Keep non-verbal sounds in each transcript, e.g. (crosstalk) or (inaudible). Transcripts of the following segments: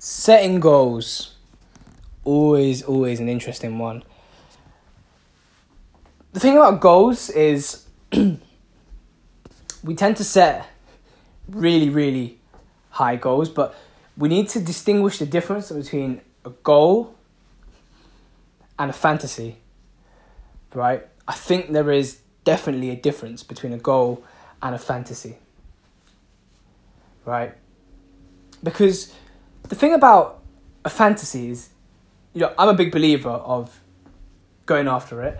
setting goals always always an interesting one. The thing about goals is (clears throat) we tend to set really really high goals but we need to distinguish the difference between a goal and a fantasy right? I think there is definitely a difference between a goal and a fantasy right? Because the thing about a fantasy is, you know, I'm a big believer of going after it,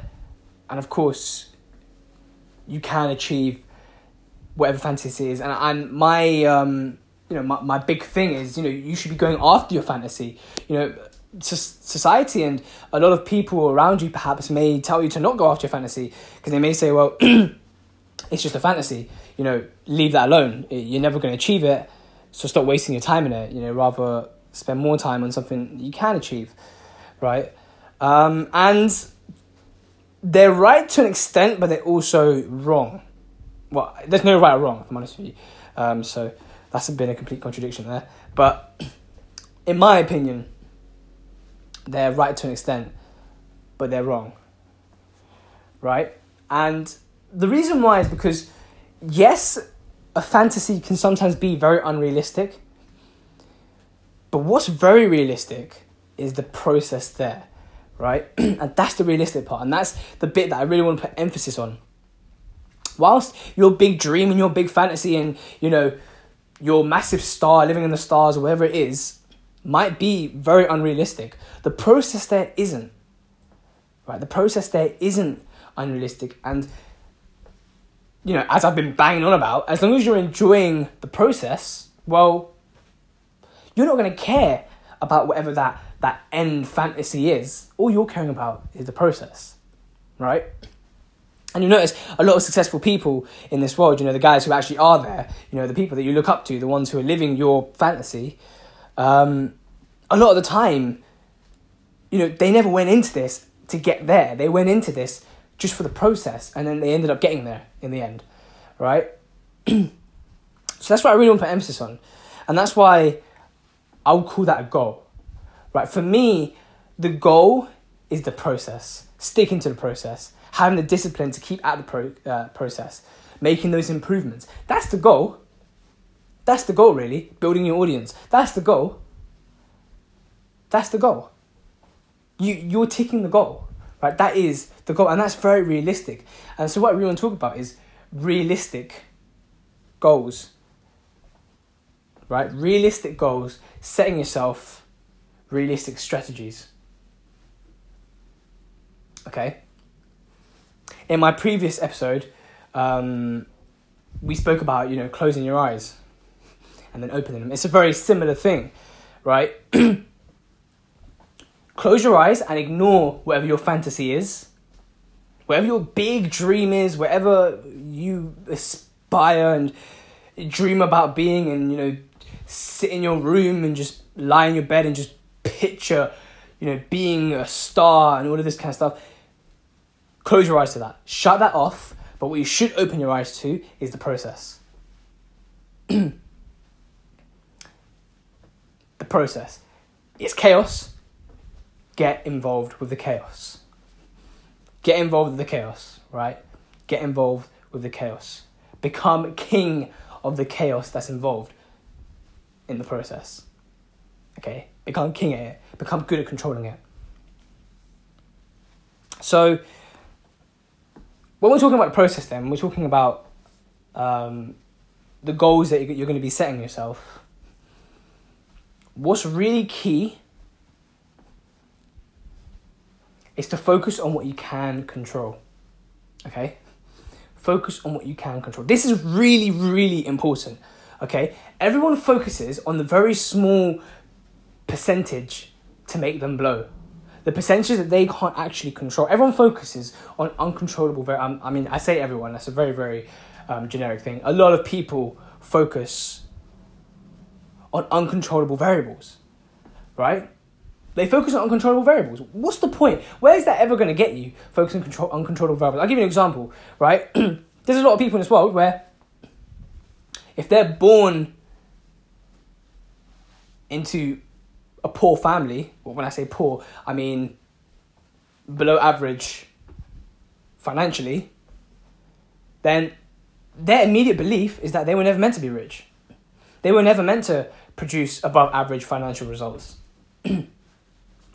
and of course, you can achieve whatever fantasy is, and and my um, you know my, my big thing is you know you should be going after your fantasy, you know. Society and a lot of people around you perhaps may tell you to not go after your fantasy because they may say, well, (clears throat) it's just a fantasy. You know, leave that alone. You're never going to achieve it so stop wasting your time in it. You know, rather spend more time on something you can achieve, right? Um, and they're right to an extent, but they're also wrong. Well, there's no right or wrong, if I'm honest with you. Um, so that's been a complete contradiction there. But in my opinion, they're right to an extent, but they're wrong. Right? And the reason why is because, yes, a fantasy can sometimes be very unrealistic. But what's very realistic is the process there, right? (clears throat) and that's the realistic part. And that's the bit that I really want to put emphasis on. Whilst your big dream and your big fantasy and, you know, your massive star living in the stars whatever it is might be very unrealistic, the process there isn't. Right? The process there isn't unrealistic. And you know, as I've been banging on about, as long as you're enjoying the process, well, you're not going to care about whatever that, that end fantasy is. All you're caring about is the process, right? And you notice a lot of successful people in this world, you know, the guys who actually are there, you know, the people that you look up to, the ones who are living your fantasy, um, a lot of the time, you know, they never went into this to get there. They went into this just for the process, and then they ended up getting there in the end, right? (clears throat) so that's what I really want to put emphasis on, and that's why I would call that a goal, right? For me, the goal is the process, sticking to the process, having the discipline to keep at the pro- uh, process, making those improvements. That's the goal. That's the goal, really. Building your audience. That's the goal. That's the goal. You you're ticking the goal, right? That is the goal, and that's very realistic. And so, what we want to talk about is realistic goals, right? Realistic goals, setting yourself realistic strategies. Okay. In my previous episode, um, we spoke about you know closing your eyes and then opening them. It's a very similar thing, right? (clears throat) Close your eyes and ignore whatever your fantasy is whatever your big dream is, whatever you aspire and dream about being, and you know, sit in your room and just lie in your bed and just picture, you know, being a star and all of this kind of stuff. Close your eyes to that. Shut that off. But what you should open your eyes to is the process. (clears throat) the process. It's chaos. Get involved with the chaos. Get involved with the chaos, right? Get involved with the chaos. Become king of the chaos that's involved in the process. Okay? Become king at it. Become good at controlling it. So, when we're talking about the process, then, we're talking about um, the goals that you're going to be setting yourself. What's really key is to focus on what you can control. Okay? Focus on what you can control. This is really, really important. Okay? Everyone focuses on the very small percentage to make them blow. The percentage that they can't actually control. Everyone focuses on uncontrollable. Very, um, I mean, I say everyone. That's a very, very um, generic thing. A lot of people focus on uncontrollable variables, right? They focus on uncontrollable variables. What's the point? Where is that ever going to get you? Focusing on control, uncontrollable variables. I'll give you an example, right? (clears throat) There's a lot of people in this world where if they're born into a poor family, well, when I say poor, I mean below average financially, then their immediate belief is that they were never meant to be rich. They were never meant to produce above average financial results. (clears throat)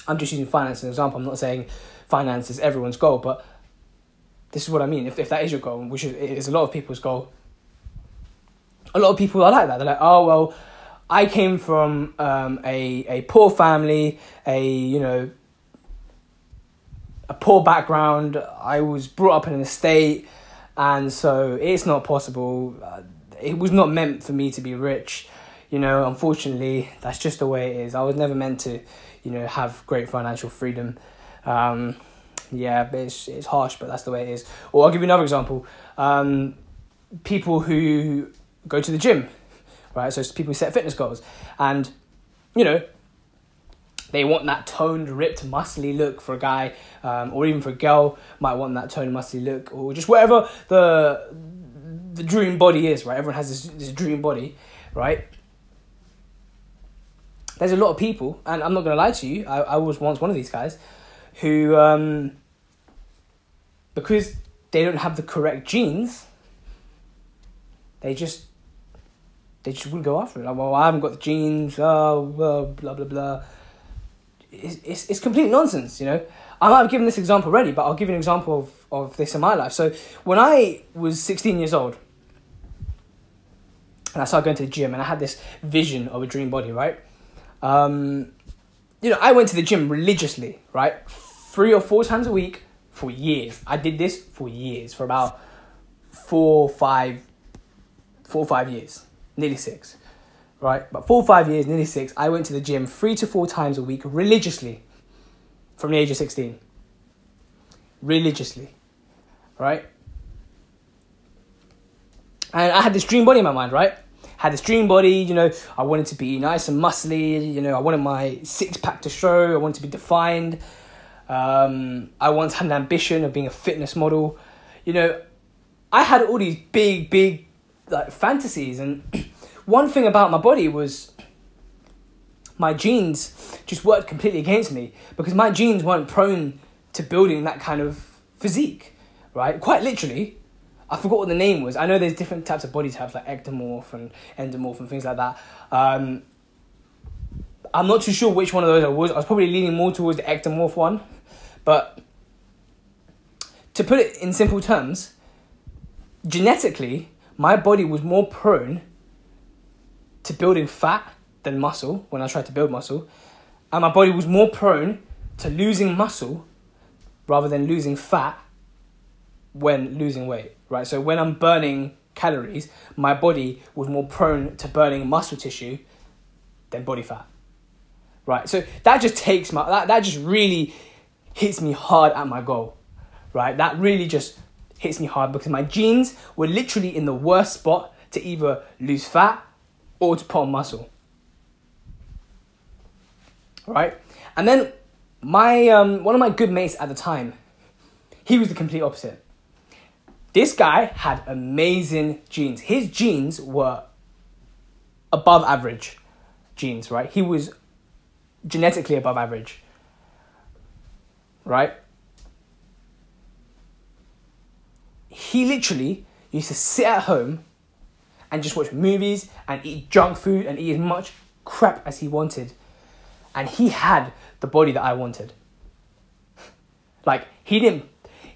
I'm just using finance as an example. I'm not saying finance is everyone's goal, but this is what I mean. If, if that is your goal, which is, a lot of people's goal, a lot of people are like that. They're like, oh, well, I came from um, a, a poor family, a, you know, a poor background. I was brought up in an estate, and so it's not possible. Uh, it was not meant for me to be rich. You know, unfortunately, that's just the way it is. I was never meant to, you know, have great financial freedom. Um, yeah, it's it's harsh, but that's the way it is. Or I'll give you another example. Um, people who go to the gym, right? So people who set fitness goals, and you know, they want that toned, ripped, muscly look for a guy, um, or even for a girl might want that toned, muscly look, or just whatever the the dream body is, right? Everyone has this, this dream body, right? There's a lot of people, and I'm not gonna lie to you, I, I was once one of these guys who, um, because they don't have the correct genes, they just they just wouldn't go after it. Like, well, I haven't got the genes. Oh, well, blah blah blah. It's, it's it's complete nonsense, you know. I might have given this example already, but I'll give you an example of, of this in my life. So when I was 16 years old, and I started going to the gym, and I had this vision of a dream body, right? Um, you know, I went to the gym religiously, right? Three or four times a week for years. I did this for years, for about four, five, four or five years, nearly six, right? But four or five years, nearly six, I went to the gym three to four times a week religiously from the age of 16. Religiously, right? And I had this dream body in my mind, right? Had this dream body, you know, I wanted to be nice and muscly, you know, I wanted my six pack to show, I wanted to be defined. Um, I once had an ambition of being a fitness model. You know, I had all these big, big like fantasies, and (clears throat) one thing about my body was my genes just worked completely against me because my genes weren't prone to building that kind of physique, right? Quite literally. I forgot what the name was. I know there's different types of body types like ectomorph and endomorph and things like that. Um, I'm not too sure which one of those I was. I was probably leaning more towards the ectomorph one. But to put it in simple terms, genetically, my body was more prone to building fat than muscle when I tried to build muscle, and my body was more prone to losing muscle rather than losing fat when losing weight, right? So when I'm burning calories, my body was more prone to burning muscle tissue than body fat. Right? So that just takes my that, that just really hits me hard at my goal, right? That really just hits me hard because my genes were literally in the worst spot to either lose fat or to put on muscle, right? And then my um, one of my good mates at the time, he was the complete opposite. This guy had amazing genes. His genes were above average genes, right? He was genetically above average right? He literally used to sit at home and just watch movies and eat junk food and eat as much crap as he wanted. And he had the body that I wanted. Like he didn't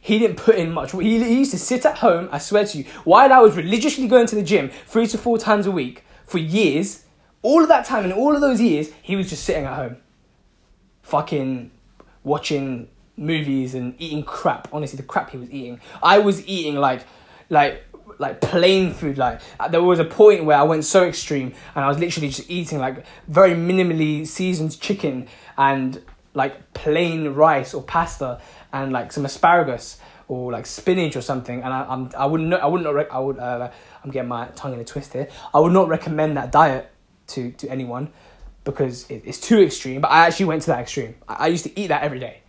he didn't put in much. He, he used to sit at home, I swear to you, while I was religiously going to the gym three to four times a week for years, all of that time and all of those years, he was just sitting at home. Fucking watching movies and eating crap. Honestly, the crap he was eating. I was eating like, like, like plain food. Like uh, there was a point where I went so extreme, and I was literally just eating like very minimally seasoned chicken and like plain rice or pasta and like some asparagus or like spinach or something. And I, I'm I wouldn't I wouldn't rec- I would uh, I'm getting my tongue in a twist here. I would not recommend that diet to to anyone because it, it's too extreme. But I actually went to that extreme. I, I used to eat that every day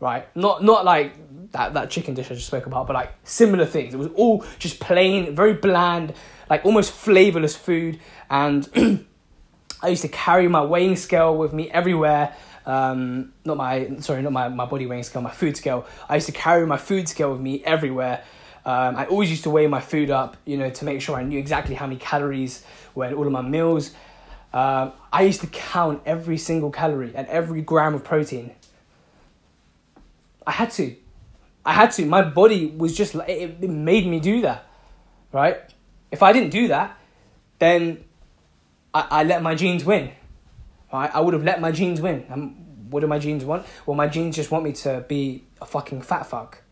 right? Not not like that that chicken dish I just spoke about, but like similar things. It was all just plain, very bland, like almost flavorless food, and (clears throat) I used to carry my weighing scale with me everywhere. Um, not my sorry, not my, my body weighing scale, my food scale. I used to carry my food scale with me everywhere. Um, I always used to weigh my food up, you know, to make sure I knew exactly how many calories were in all of my meals. Um, I used to count every single calorie and every gram of protein. I had to. I had to. My body was just it, it made me do that, right? If I didn't do that, then I, I let my genes win, right? I would have let my genes win. And what do my genes want? Well, my genes just want me to be a fucking fat fuck.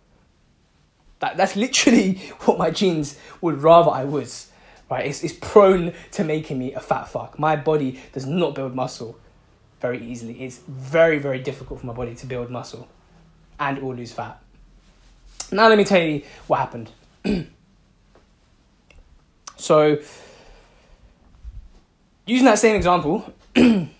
That, that's literally (laughs) what my genes would rather I was, right? It's, it's prone to making me a fat fuck. My body does not build muscle very easily. It's very, very difficult for my body to build muscle and or lose fat. Now let me tell you what happened. (clears throat) so, using that same example, (clears throat)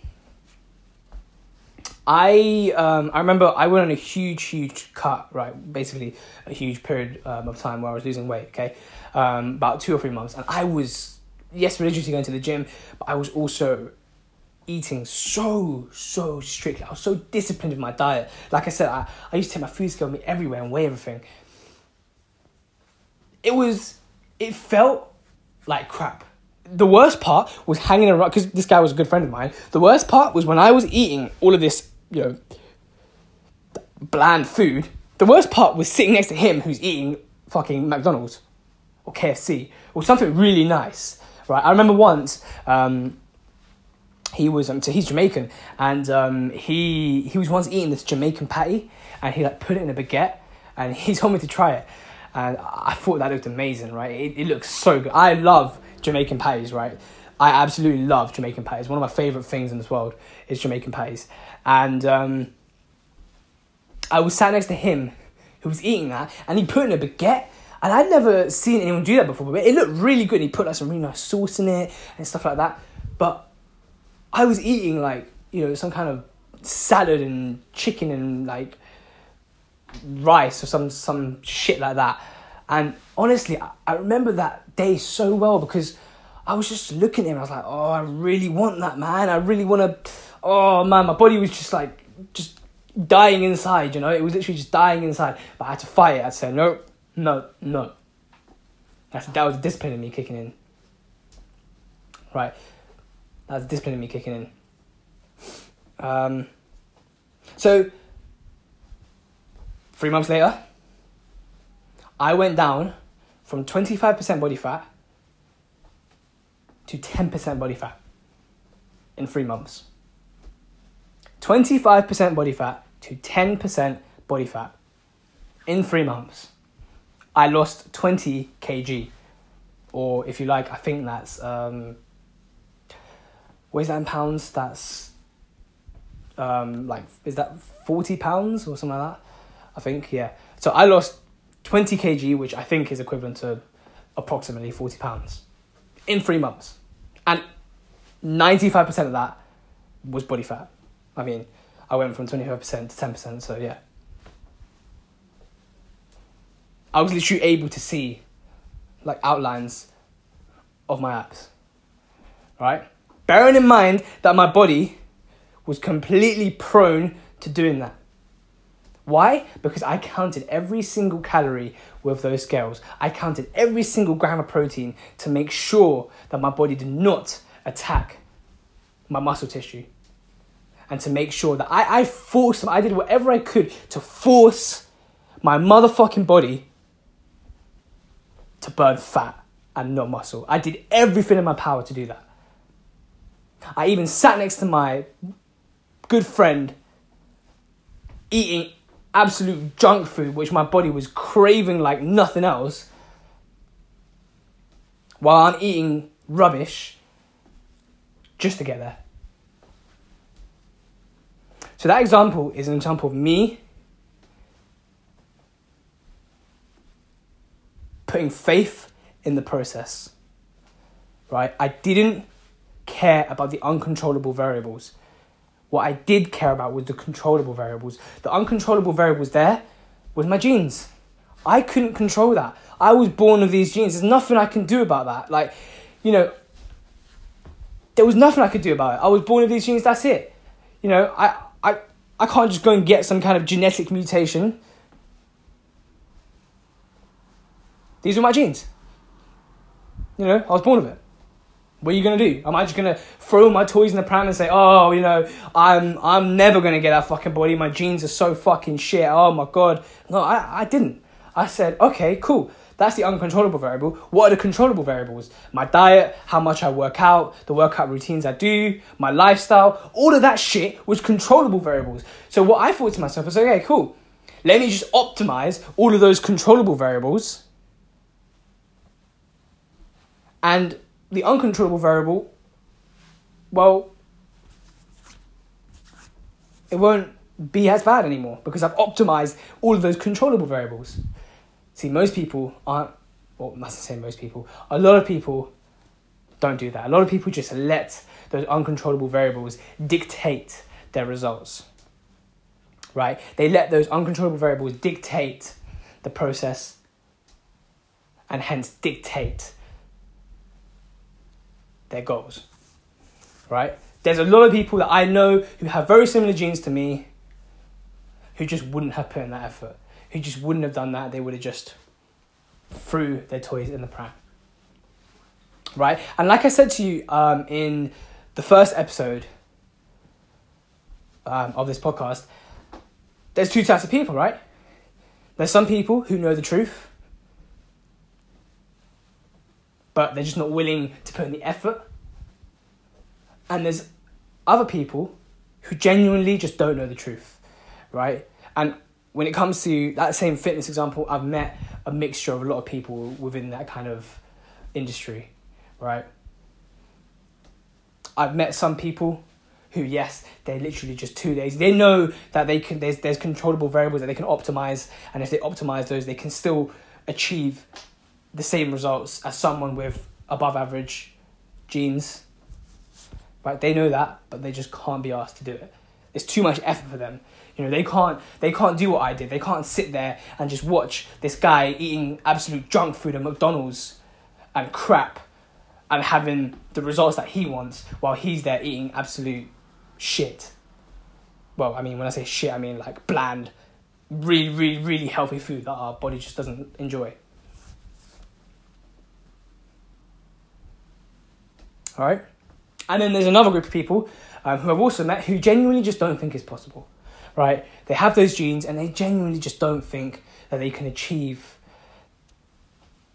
I um, I remember I went on a huge huge cut right basically a huge period um, of time where I was losing weight okay? Um, about two or three months and I was yes religiously going to the gym but I was also eating so so strictly. I was so disciplined with my diet. Like I said I, I used to take my food scale with me everywhere and weigh everything. It was it felt like crap. The worst part was hanging around because this guy was a good friend of mine. The worst part was when I was eating all of this you know, bland food. The worst part was sitting next to him who's eating fucking McDonald's or KFC or something really nice, right? I remember once um, he was um, so he's Jamaican and um, he he was once eating this Jamaican patty and he like put it in a baguette and he (laughs) told me to try it and I thought that looked amazing, right? It, it looks so good. I love Jamaican patties, right? I absolutely love Jamaican patties. One of my favorite things in this world is Jamaican patties. And um, I was sat next to him who was eating that, and he put in a baguette. And I'd never seen anyone do that before, but it looked really good. And He put like some really nice sauce in it and stuff like that. But I was eating like, you know, some kind of salad and chicken and like rice or some some shit like that. And honestly, I, I remember that day so well because I was just looking at him. I was like, oh, I really want that, man. I really want to. Oh man, my body was just like just dying inside. You know, it was literally just dying inside. But I had to fight it. I say no, no, no. That's that was discipline in me kicking in. Right, That's discipline in me kicking in. Um. So. Three months later, I went down from twenty five percent body fat to 10% body fat in three months. 25% body fat to 10% body fat in three months. I lost 20 kg, or if you like, I think that's, um, what is that in pounds? That's um, like, is that 40 pounds or something like that? I think, yeah. So I lost 20 kg, which I think is equivalent to approximately 40 pounds in three months. And 95% of that was body fat. I mean, I went from 25% to 10%, so yeah. I was literally able to see like outlines of my abs. Right? Bearing in mind that my body was completely prone to doing that. Why? Because I counted every single calorie with those scales. I counted every single gram of protein to make sure that my body did not attack my muscle tissue. And to make sure that I, I forced them, I did whatever I could to force my motherfucking body to burn fat and not muscle. I did everything in my power to do that. I even sat next to my good friend eating absolute junk food, which my body was craving like nothing else, while I'm eating rubbish just to get there. So that example is an example of me putting faith in the process. Right? I didn't care about the uncontrollable variables. What I did care about was the controllable variables. The uncontrollable variables there was my genes. I couldn't control that. I was born with these genes. There's nothing I can do about that. Like, you know, there was nothing I could do about it. I was born with these genes. That's it. You know, I I I can't just go and get some kind of genetic mutation. These were my genes. You know, I was born with it. What are you gonna do? Am I just gonna throw my toys in the pram and say, "Oh, you know, I'm I'm never gonna get that fucking body. My genes are so fucking shit. Oh my god." No, I I didn't. I said, "Okay, cool. That's the uncontrollable variable. What are the controllable variables? My diet, how much I work out, the workout routines I do, my lifestyle. All of that shit was controllable variables. So what I thought to myself was, okay, cool. Let me just optimize all of those controllable variables." And the uncontrollable variable, well, it won't be as bad anymore because I've optimized all of those controllable variables. See, most people aren't, well, mustn't say most people, a lot of people don't do that. A lot of people just let those uncontrollable variables dictate their results. Right? They let those uncontrollable variables dictate the process and hence dictate their goals. Right? There's a lot of people that I know who have very similar genes to me who just wouldn't have put in that effort, who just wouldn't have done that. They would have just threw their toys in the pram. Right? And like I said to you um, in the first episode um, of this podcast, there's two types of people, right? There's some people who know the truth but they're just not willing to put in the effort. And there's other people who genuinely just don't know the truth, right? And when it comes to that same fitness example, I've met a mixture of a lot of people within that kind of industry, right? I've met some people who, yes, they're literally just two days. They know that they can. There's there's controllable variables that they can optimize, and if they optimize those, they can still achieve the same results as someone with above average genes. Right? They know that, but they just can't be asked to do it. It's too much effort for them. You know, they can't they can't do what I did. They can't sit there and just watch this guy eating absolute junk food at McDonald's and crap and having the results that he wants while he's there eating absolute shit. Well, I mean, when I say shit, I mean like bland, really, really, really healthy food that our body just doesn't enjoy. All right? And then there's another group of people um, who I've also met who genuinely just don't think it's possible, right? They have those genes and they genuinely just don't think that they can achieve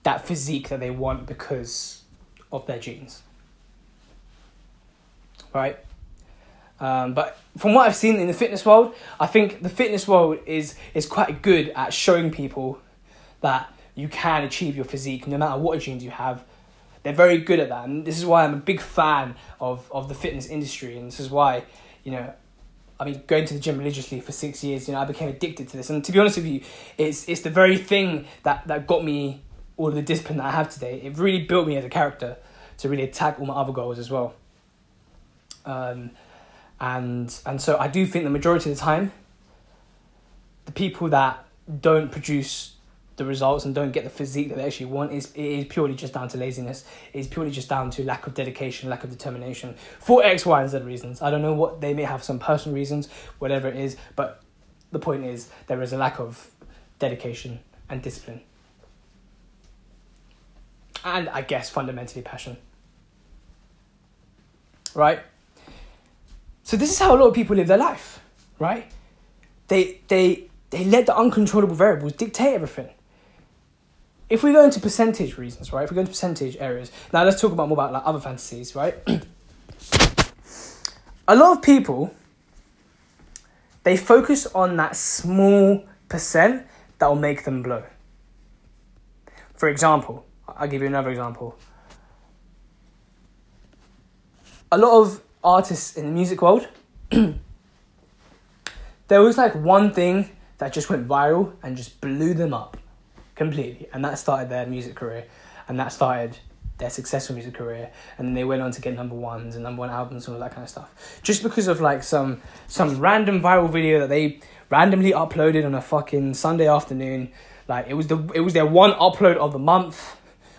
that physique that they want because of their genes, right? Um, but from what I've seen in the fitness world, I think the fitness world is is quite good at showing people that you can achieve your physique no matter what genes you have they're very good at that, and this is why I'm a big fan of of the fitness industry, and this is why you know. I mean, going to the gym religiously for six years, you know, I became addicted to this. And to be honest with you, it's it's the very thing that, that got me all the discipline that I have today. It really built me as a character to really attack all my other goals as well. Um, and and so I do think the majority of the time, the people that don't produce the results and don't get the physique that they actually want is it is purely just down to laziness. It is purely just down to lack of dedication, lack of determination for X, Y, and Z reasons. I don't know what they may have some personal reasons, whatever it is, but the point is there is a lack of dedication and discipline. And I guess fundamentally passion. Right? So this is how a lot of people live their life, right? They they they let the uncontrollable variables dictate everything if we go into percentage reasons, right? If we go into percentage areas, now let's talk about more about like other fantasies, right? (clears throat) a lot of people they focus on that small percent that will make them blow. For example, I'll give you another example. A lot of artists in the music world, (clears throat) there was like one thing that just went viral and just blew them up completely, and that started their music career, and that started their successful music career, and then they went on to get number ones and number one albums and all that kind of stuff. Just because of like some some random viral video that they randomly uploaded on a fucking Sunday afternoon, like it was the it was their one upload of the month,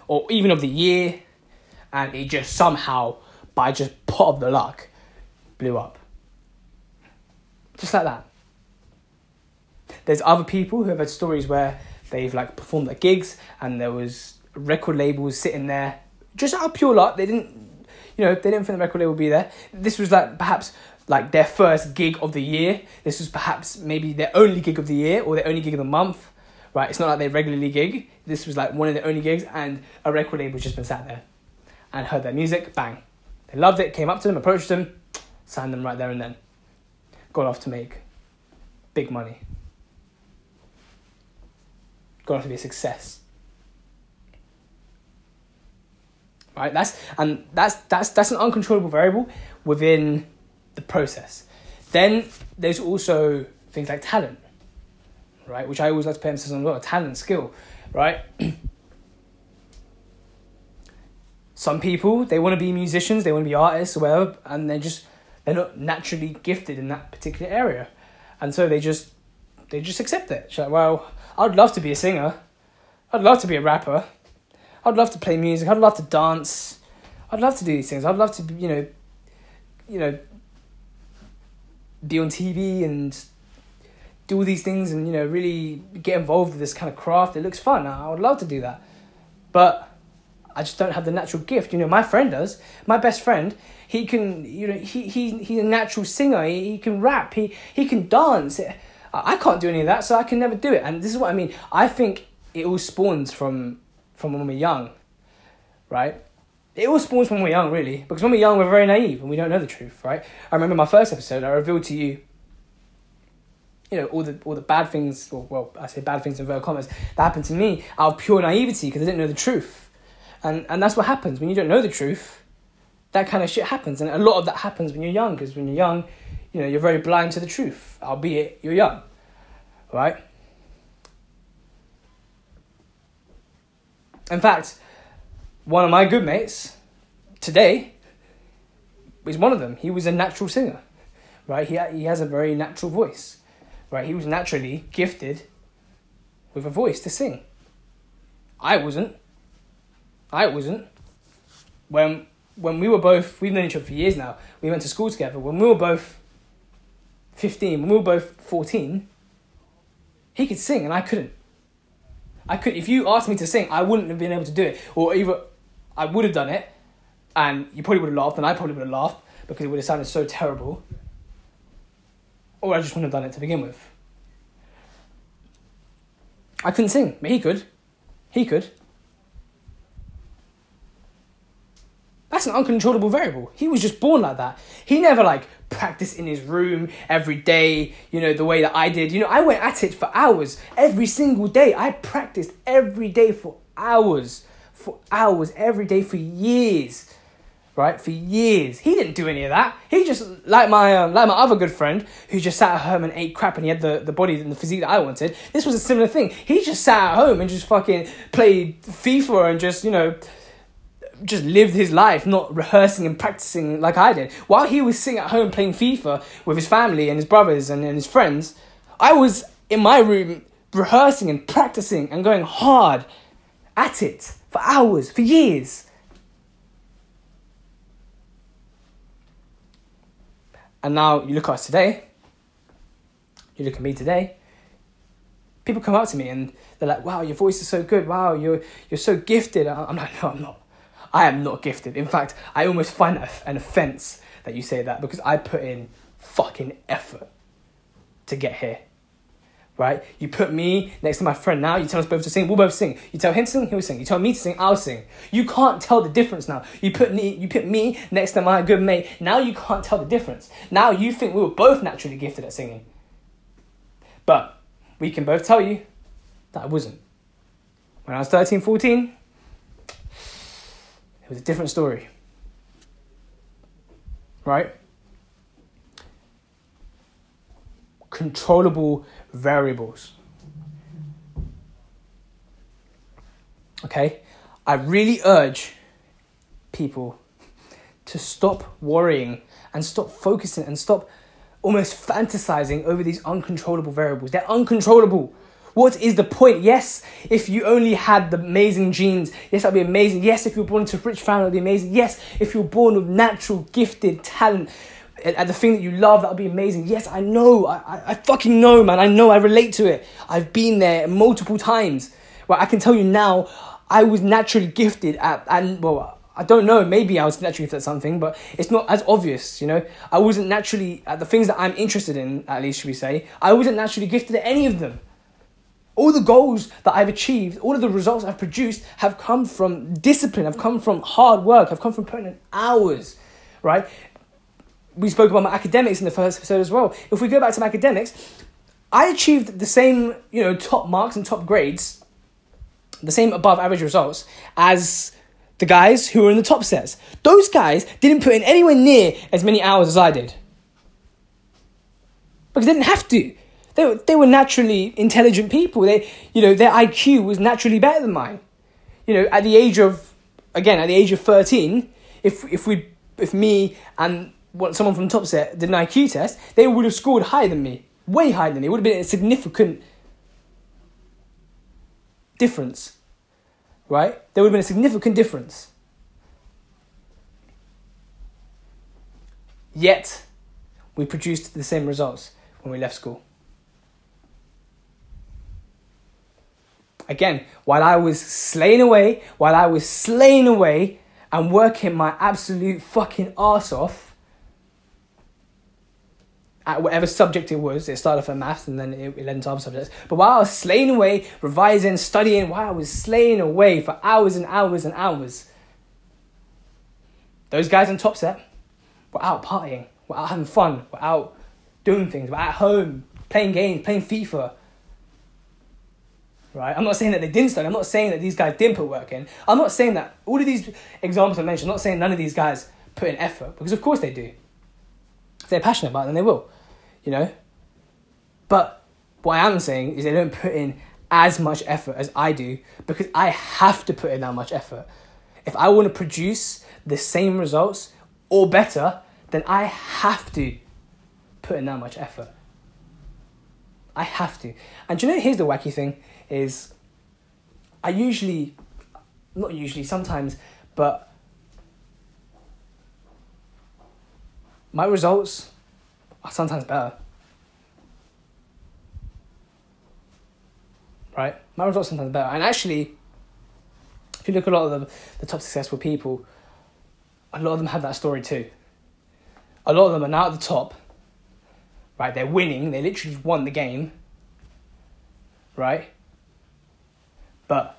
or even of the year, and it just somehow by just pot of the luck, blew up. Just like that. There's other people who have had stories where they've like performed at gigs and there was record labels sitting there just out of pure luck. They didn't, you know, they didn't think the record label would be there. This was like perhaps like their first gig of the year. This was perhaps maybe their only gig of the year or their only gig of the month. Right? It's not like they regularly gig. This was like one of their only gigs, and a record label just been sat there and heard their music. Bang, they loved it. Came up to them, approached them, signed them right there and then. Got off to make big money. Off to be a success. right that's and that's that's that's an uncontrollable variable within the process. Then there's also things like talent right which i always like to pay emphasis on well talent skill right? (clears throat) Some people they want to be musicians they want to be artists whatever and they're just they're not naturally gifted in that particular area. And so they just they just accept it. It's like well i'd love to be a singer i'd love to be a rapper I'd love to play music. I'd love to dance. I'd love to do these things. I'd love to, you know, you know, be on TV and do all these things and you know really get involved with this kind of craft. It looks fun. I would love to do that, but I just don't have the natural gift. You know, my friend does. My best friend, he can. You know, he he he's a natural singer. He, he can rap. He he can dance. I can't do any of that, so I can never do it. And this is what I mean. I think it all spawns from from when we're young, right? It all spawns when we're young, really, because when we're young, we're very naive and we don't know the truth, right? I remember my first episode, I revealed to you, you know, all the all the bad things, well, I say bad things in inverted commas, that happened to me out of pure naivety because I didn't know the truth, and and that's what happens when you don't know the truth. That kind of shit happens, and a lot of that happens when you're young, because when you're young, you know, you're very blind to the truth, albeit you're young, right? In fact, one of my good mates today is one of them. He was a natural singer, right? He, he has a very natural voice, right? He was naturally gifted with a voice to sing. I wasn't. I wasn't. When when we were both, we've known each other for years now. We went to school together. When we were both fifteen, when we were both fourteen, he could sing and I couldn't. I could if you asked me to sing, I wouldn't have been able to do it, or either I would have done it, and you probably would have laughed, and I probably would have laughed because it would have sounded so terrible, or I just wouldn't have done it to begin with. I couldn't sing, but he could. He could. That's an uncontrollable variable. He was just born like that. He never like practiced in his room every day, you know, the way that I did. You know, I went at it for hours every single day. I practiced every day for hours, for hours, every day for years. Right, for years, he didn't do any of that. He just like my um, like my other good friend who just sat at home and ate crap, and he had the, the body and the physique that I wanted. This was a similar thing. He just sat at home and just fucking played FIFA and just you know just lived his life not rehearsing and practicing like I did. While he was sitting at home playing FIFA with his family and his brothers and, and his friends, I was in my room rehearsing and practicing and going hard at it for hours, for years. And now you look at us today, you look at me today, people come up to me and they're like, wow, your voice is so good. Wow, you're, you're so gifted. I'm like, no, I'm not. I am not gifted. In fact, I almost find it an offense that you say that because I put in fucking effort to get here. Right? You put me next to my friend now, you tell us both to sing, we'll both sing. You tell him to sing, he'll sing. You tell me to sing, I'll sing. You can't tell the difference now. You put me you put me next to my good mate, now you can't tell the difference. Now you think we were both naturally gifted at singing. But we can both tell you that I wasn't. When I was 13, 14, it was a different story. Right? Controllable variables. Okay? I really urge people to stop worrying and stop focusing and stop almost fantasizing over these uncontrollable variables. They're uncontrollable. What is the point? Yes, if you only had the amazing genes, yes, that'd be amazing. Yes, if you were born into a rich family, that'd be amazing. Yes, if you were born with natural, gifted talent at the thing that you love, that would be amazing. Yes, I know. I, I, I fucking know, man. I know. I relate to it. I've been there multiple times. Well, I can tell you now, I was naturally gifted at, and well, I don't know, maybe I was naturally gifted at something, but it's not as obvious, you know? I wasn't naturally, at the things that I'm interested in, at least, should we say, I wasn't naturally gifted at any of them. All the goals that I've achieved, all of the results I've produced have come from discipline, have come from hard work, have come from putting in hours, right? We spoke about my academics in the first episode as well. If we go back to my academics, I achieved the same, you know, top marks and top grades, the same above average results as the guys who were in the top sets. Those guys didn't put in anywhere near as many hours as I did. Because they didn't have to. They were, they were naturally intelligent people. They, you know, their IQ was naturally better than mine. You know, at the age of, again, at the age of 13, if, if, we, if me and someone from top set did an IQ test, they would have scored higher than me. Way higher than me. It would have been a significant difference right? There would have been a significant difference. Yet, we produced the same results when we left school. Again, while I was slaying away, while I was slaying away and working my absolute fucking ass off, at whatever subject it was. It started off at maths and then it, led into other subjects. But while I was slaying away, revising, studying, while I was slaying away for hours and hours and hours, those guys on top set were out partying, were out having fun, were out doing things, were at home, playing games, playing FIFA. Right? I'm not saying that they didn't study. I'm not saying that these guys didn't put work in. I'm not saying that all of these examples I mentioned, I'm not saying none of these guys put in effort, because of course they do. If they're passionate about it, then they will you know? But what I am saying is they don't put in as much effort as I do because I have to put in that much effort. If I want to produce the same results or better, then I have to put in that much effort. I have to. And you know, here's the wacky thing is I usually, not usually, sometimes, but my results are sometimes better. Right? My results sometimes better. And actually, if you look at a lot of the, the top successful people, a lot of them have that story too. A lot of them are now at the top, right? They're winning, they literally won the game, right? But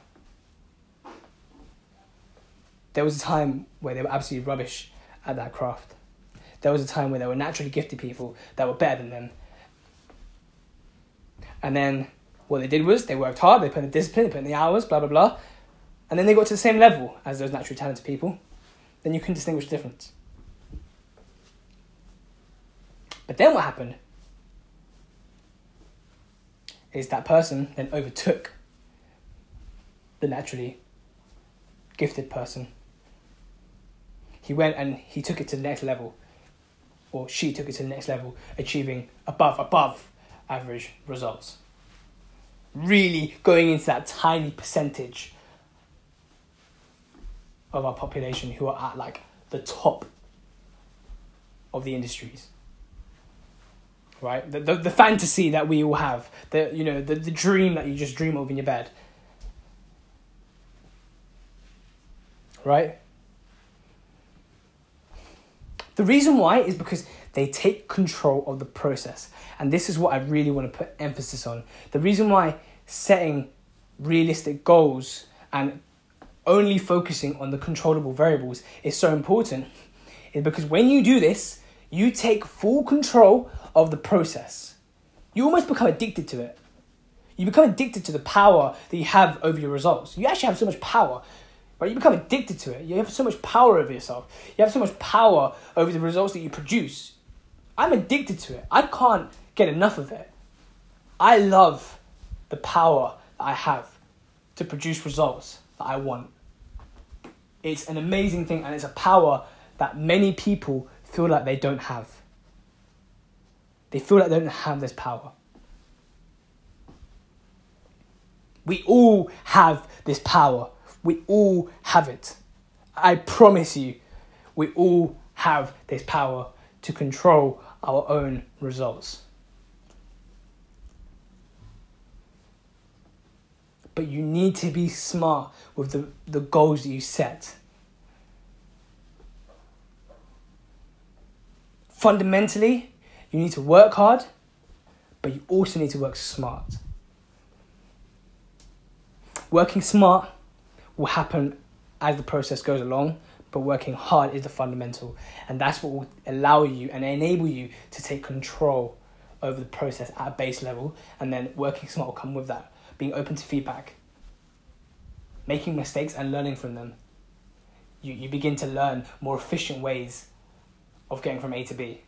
there was a time where they were absolutely rubbish at that craft there was a time where there were naturally gifted people that were better than them. And then what they did was they worked hard, they put in the discipline, they put in the hours, blah, blah, blah. And then they got to the same level as those naturally talented people. Then you can distinguish the difference. But then what happened is that person then overtook the naturally gifted person. He went and he took it to the next level or she took it to the next level, achieving above, above average results. Really going into that tiny percentage of our population who are at like the top of the industries. Right? The, the, the fantasy that we all have, the, you know, the, the dream that you just dream of in your bed. Right? The reason why is because they take control of the process. And this is what I really want to put emphasis on. The reason why setting realistic goals and only focusing on the controllable variables is so important is because when you do this, you take full control of the process. You almost become addicted to it. You become addicted to the power that you have over your results. You actually have so much power Right? You become addicted to it. You have so much power over yourself. You have so much power over the results that you produce. I'm addicted to it. I can't get enough of it. I love the power that I have to produce results that I want. It's an amazing thing and it's a power that many people feel like they don't have. They feel like they don't have this power. We all have this power. We all have it. I promise you, we all have this power to control our own results. But you need to be smart with the, the goals that you set. Fundamentally, you need to work hard, but you also need to work smart. Working smart will happen as the process goes along, but working hard is the fundamental. And that's what will allow you and enable you to take control over the process at a base level. And then working smart will come with that. Being open to feedback, making mistakes and learning from them. You, you begin to learn more efficient ways of getting from A to B.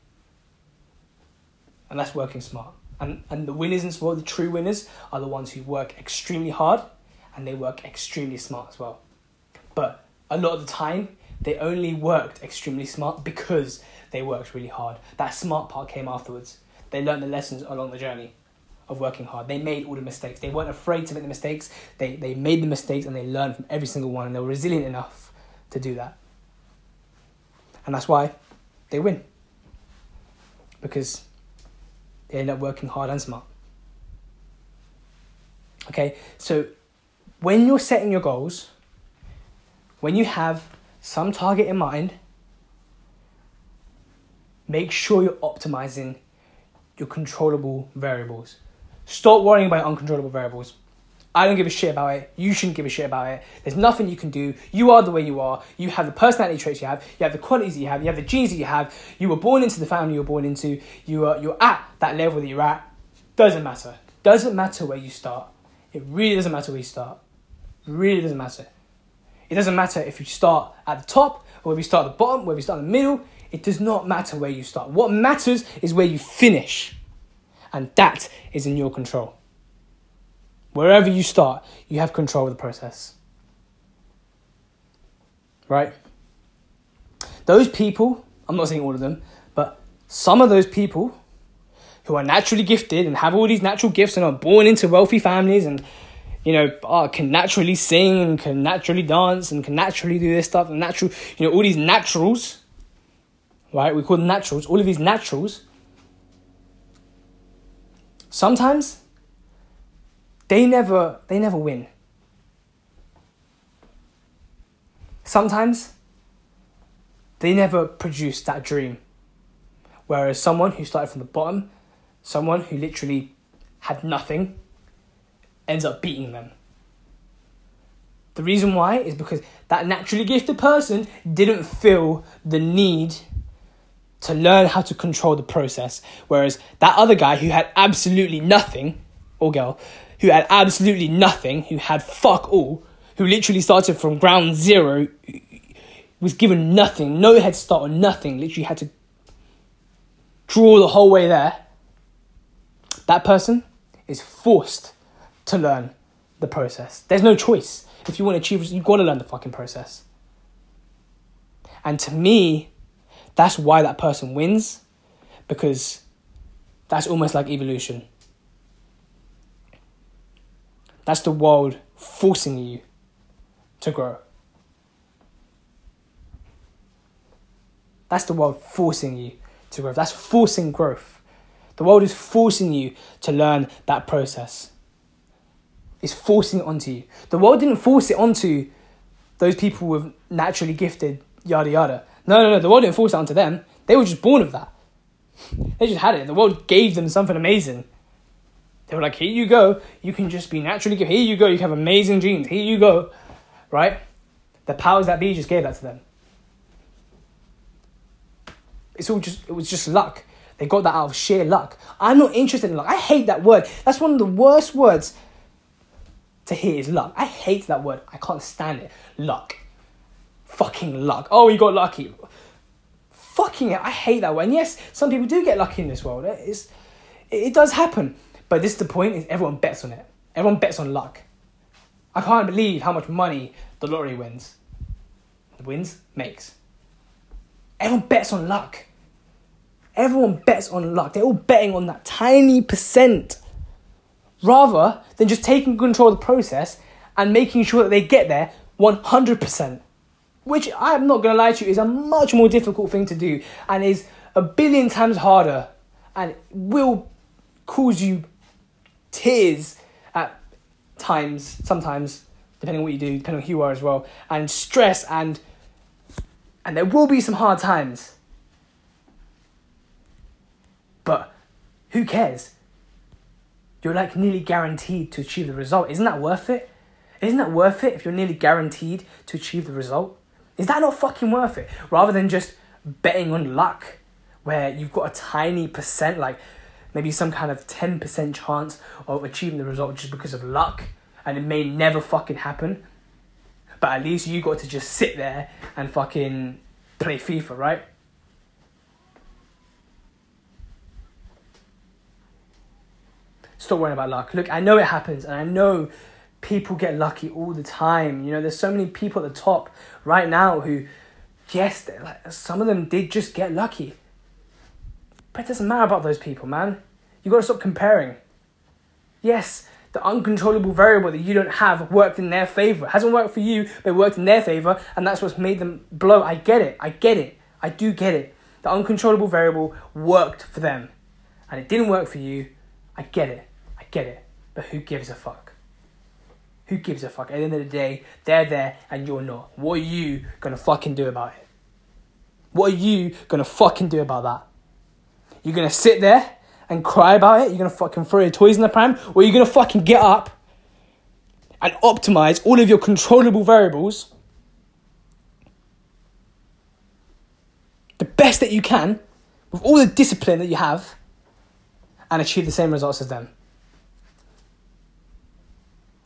And that's working smart. And, and the winners in sport, the true winners, are the ones who work extremely hard and they work extremely smart as well. But a lot of the time, they only worked extremely smart because they worked really hard. That smart part came afterwards. They learned the lessons along the journey of working hard. They made all the mistakes. They weren't afraid to make the mistakes. They, they made the mistakes and they learned from every single one and they were resilient enough to do that. And that's why they win. Because they end up working hard and smart. Okay, so when you're setting your goals, when you have some target in mind, make sure you're optimizing your controllable variables. Stop worrying about uncontrollable variables. I don't give a shit about it. You shouldn't give a shit about it. There's nothing you can do. You are the way you are. You have the personality traits you have. You have the qualities that you have. You have the genes that you have. You were born into the family you were born into. You are you're at that level that you're at. Doesn't matter. Doesn't matter where you start. It really doesn't matter where you start. Really doesn't matter. It doesn't matter if you start at the top or if you start at the bottom, whether you start in the middle. It does not matter where you start. What matters is where you finish. And that is in your control. Wherever you start, you have control of the process. Right? Those people, I'm not saying all of them, but some of those people who are naturally gifted and have all these natural gifts and are born into wealthy families and you know uh, can naturally sing and can naturally dance and can naturally do this stuff and natural you know all these naturals right we call them naturals all of these naturals sometimes they never they never win. Sometimes they never produce that dream. Whereas someone who started from the bottom, someone who literally had nothing, ends up beating them. The reason why is because that naturally gifted person didn't feel the need to learn how to control the process. Whereas that other guy who had absolutely nothing, or girl, who had absolutely nothing, who had fuck all, who literally started from ground zero, was given nothing, no head start or nothing, literally had to draw the whole way there. That person is forced to learn the process. There's no choice. If you want to achieve, you've got to learn the fucking process. And to me, that's why that person wins, because that's almost like evolution. That's the world forcing you to grow. That's the world forcing you to grow. That's forcing growth. The world is forcing you to learn that process. It's forcing it onto you. The world didn't force it onto those people with naturally gifted, yada yada. No, no, no. The world didn't force it onto them. They were just born of that. They just had it. The world gave them something amazing. They were like, here you go. You can just be naturally good. Here you go. You have amazing genes. Here you go. Right? The powers that be just gave that to them. It's all just, it was just luck. They got that out of sheer luck. I'm not interested in luck. I hate that word. That's one of the worst words to hear is luck. I hate that word. I can't stand it. Luck. Fucking luck. Oh, you got lucky. Fucking it. I hate that word. And yes, some people do get lucky in this world. It's, it does happen. But this is the point: is everyone bets on it. Everyone bets on luck. I can't believe how much money the lottery wins. Wins makes. Everyone bets on luck. Everyone bets on luck. They're all betting on that tiny percent rather than just taking control of the process and making sure that they get there 100%. Which I'm not going to lie to you is a much more difficult thing to do and is a billion times harder and will cause you tears at times, sometimes, depending on what you do, depending on who you are as well, and stress and and there will be some hard times. But who cares? You're like nearly guaranteed to achieve the result. Isn't that worth it? Isn't that worth it if you're nearly guaranteed to achieve the result? Is that not fucking worth it? Rather than just betting on luck, where you've got a tiny percent, like maybe some kind of 10% chance of achieving the result just because of luck, and it may never fucking happen. But at least you got to just sit there and fucking play FIFA, right? Stop worrying about luck. Look, I know it happens, and I know people get lucky all the time. You know, there's so many people at the top right now who, yes, like, some of them did just get lucky. But it doesn't matter about those people, man. You got to stop comparing. Yes, the uncontrollable variable that you don't have worked in their favor. It hasn't worked for you, but it worked in their favor, and that's what's made them blow. I get it. I get it. I do get it. The uncontrollable variable worked for them, and it didn't work for you. I get it. Get it. But who gives a fuck? Who gives a fuck? At the end of the day, they're there and you're not. What are you gonna fucking do about it? What are you gonna fucking do about that? You're gonna sit there and cry about it? You're gonna fucking throw your toys in the pram? Or you're gonna fucking get up and optimize all of your controllable variables the best that you can with all the discipline that you have and achieve the same results as them?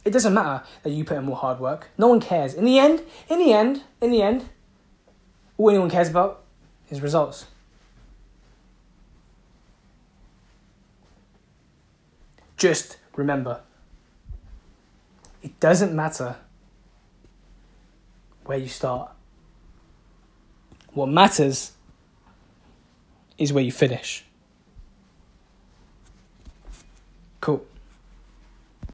It doesn't matter that you put in more hard work. No one cares. In the end, in the end, in the end, all anyone cares about is results. Just remember it doesn't matter where you start. What matters is where you finish. Cool.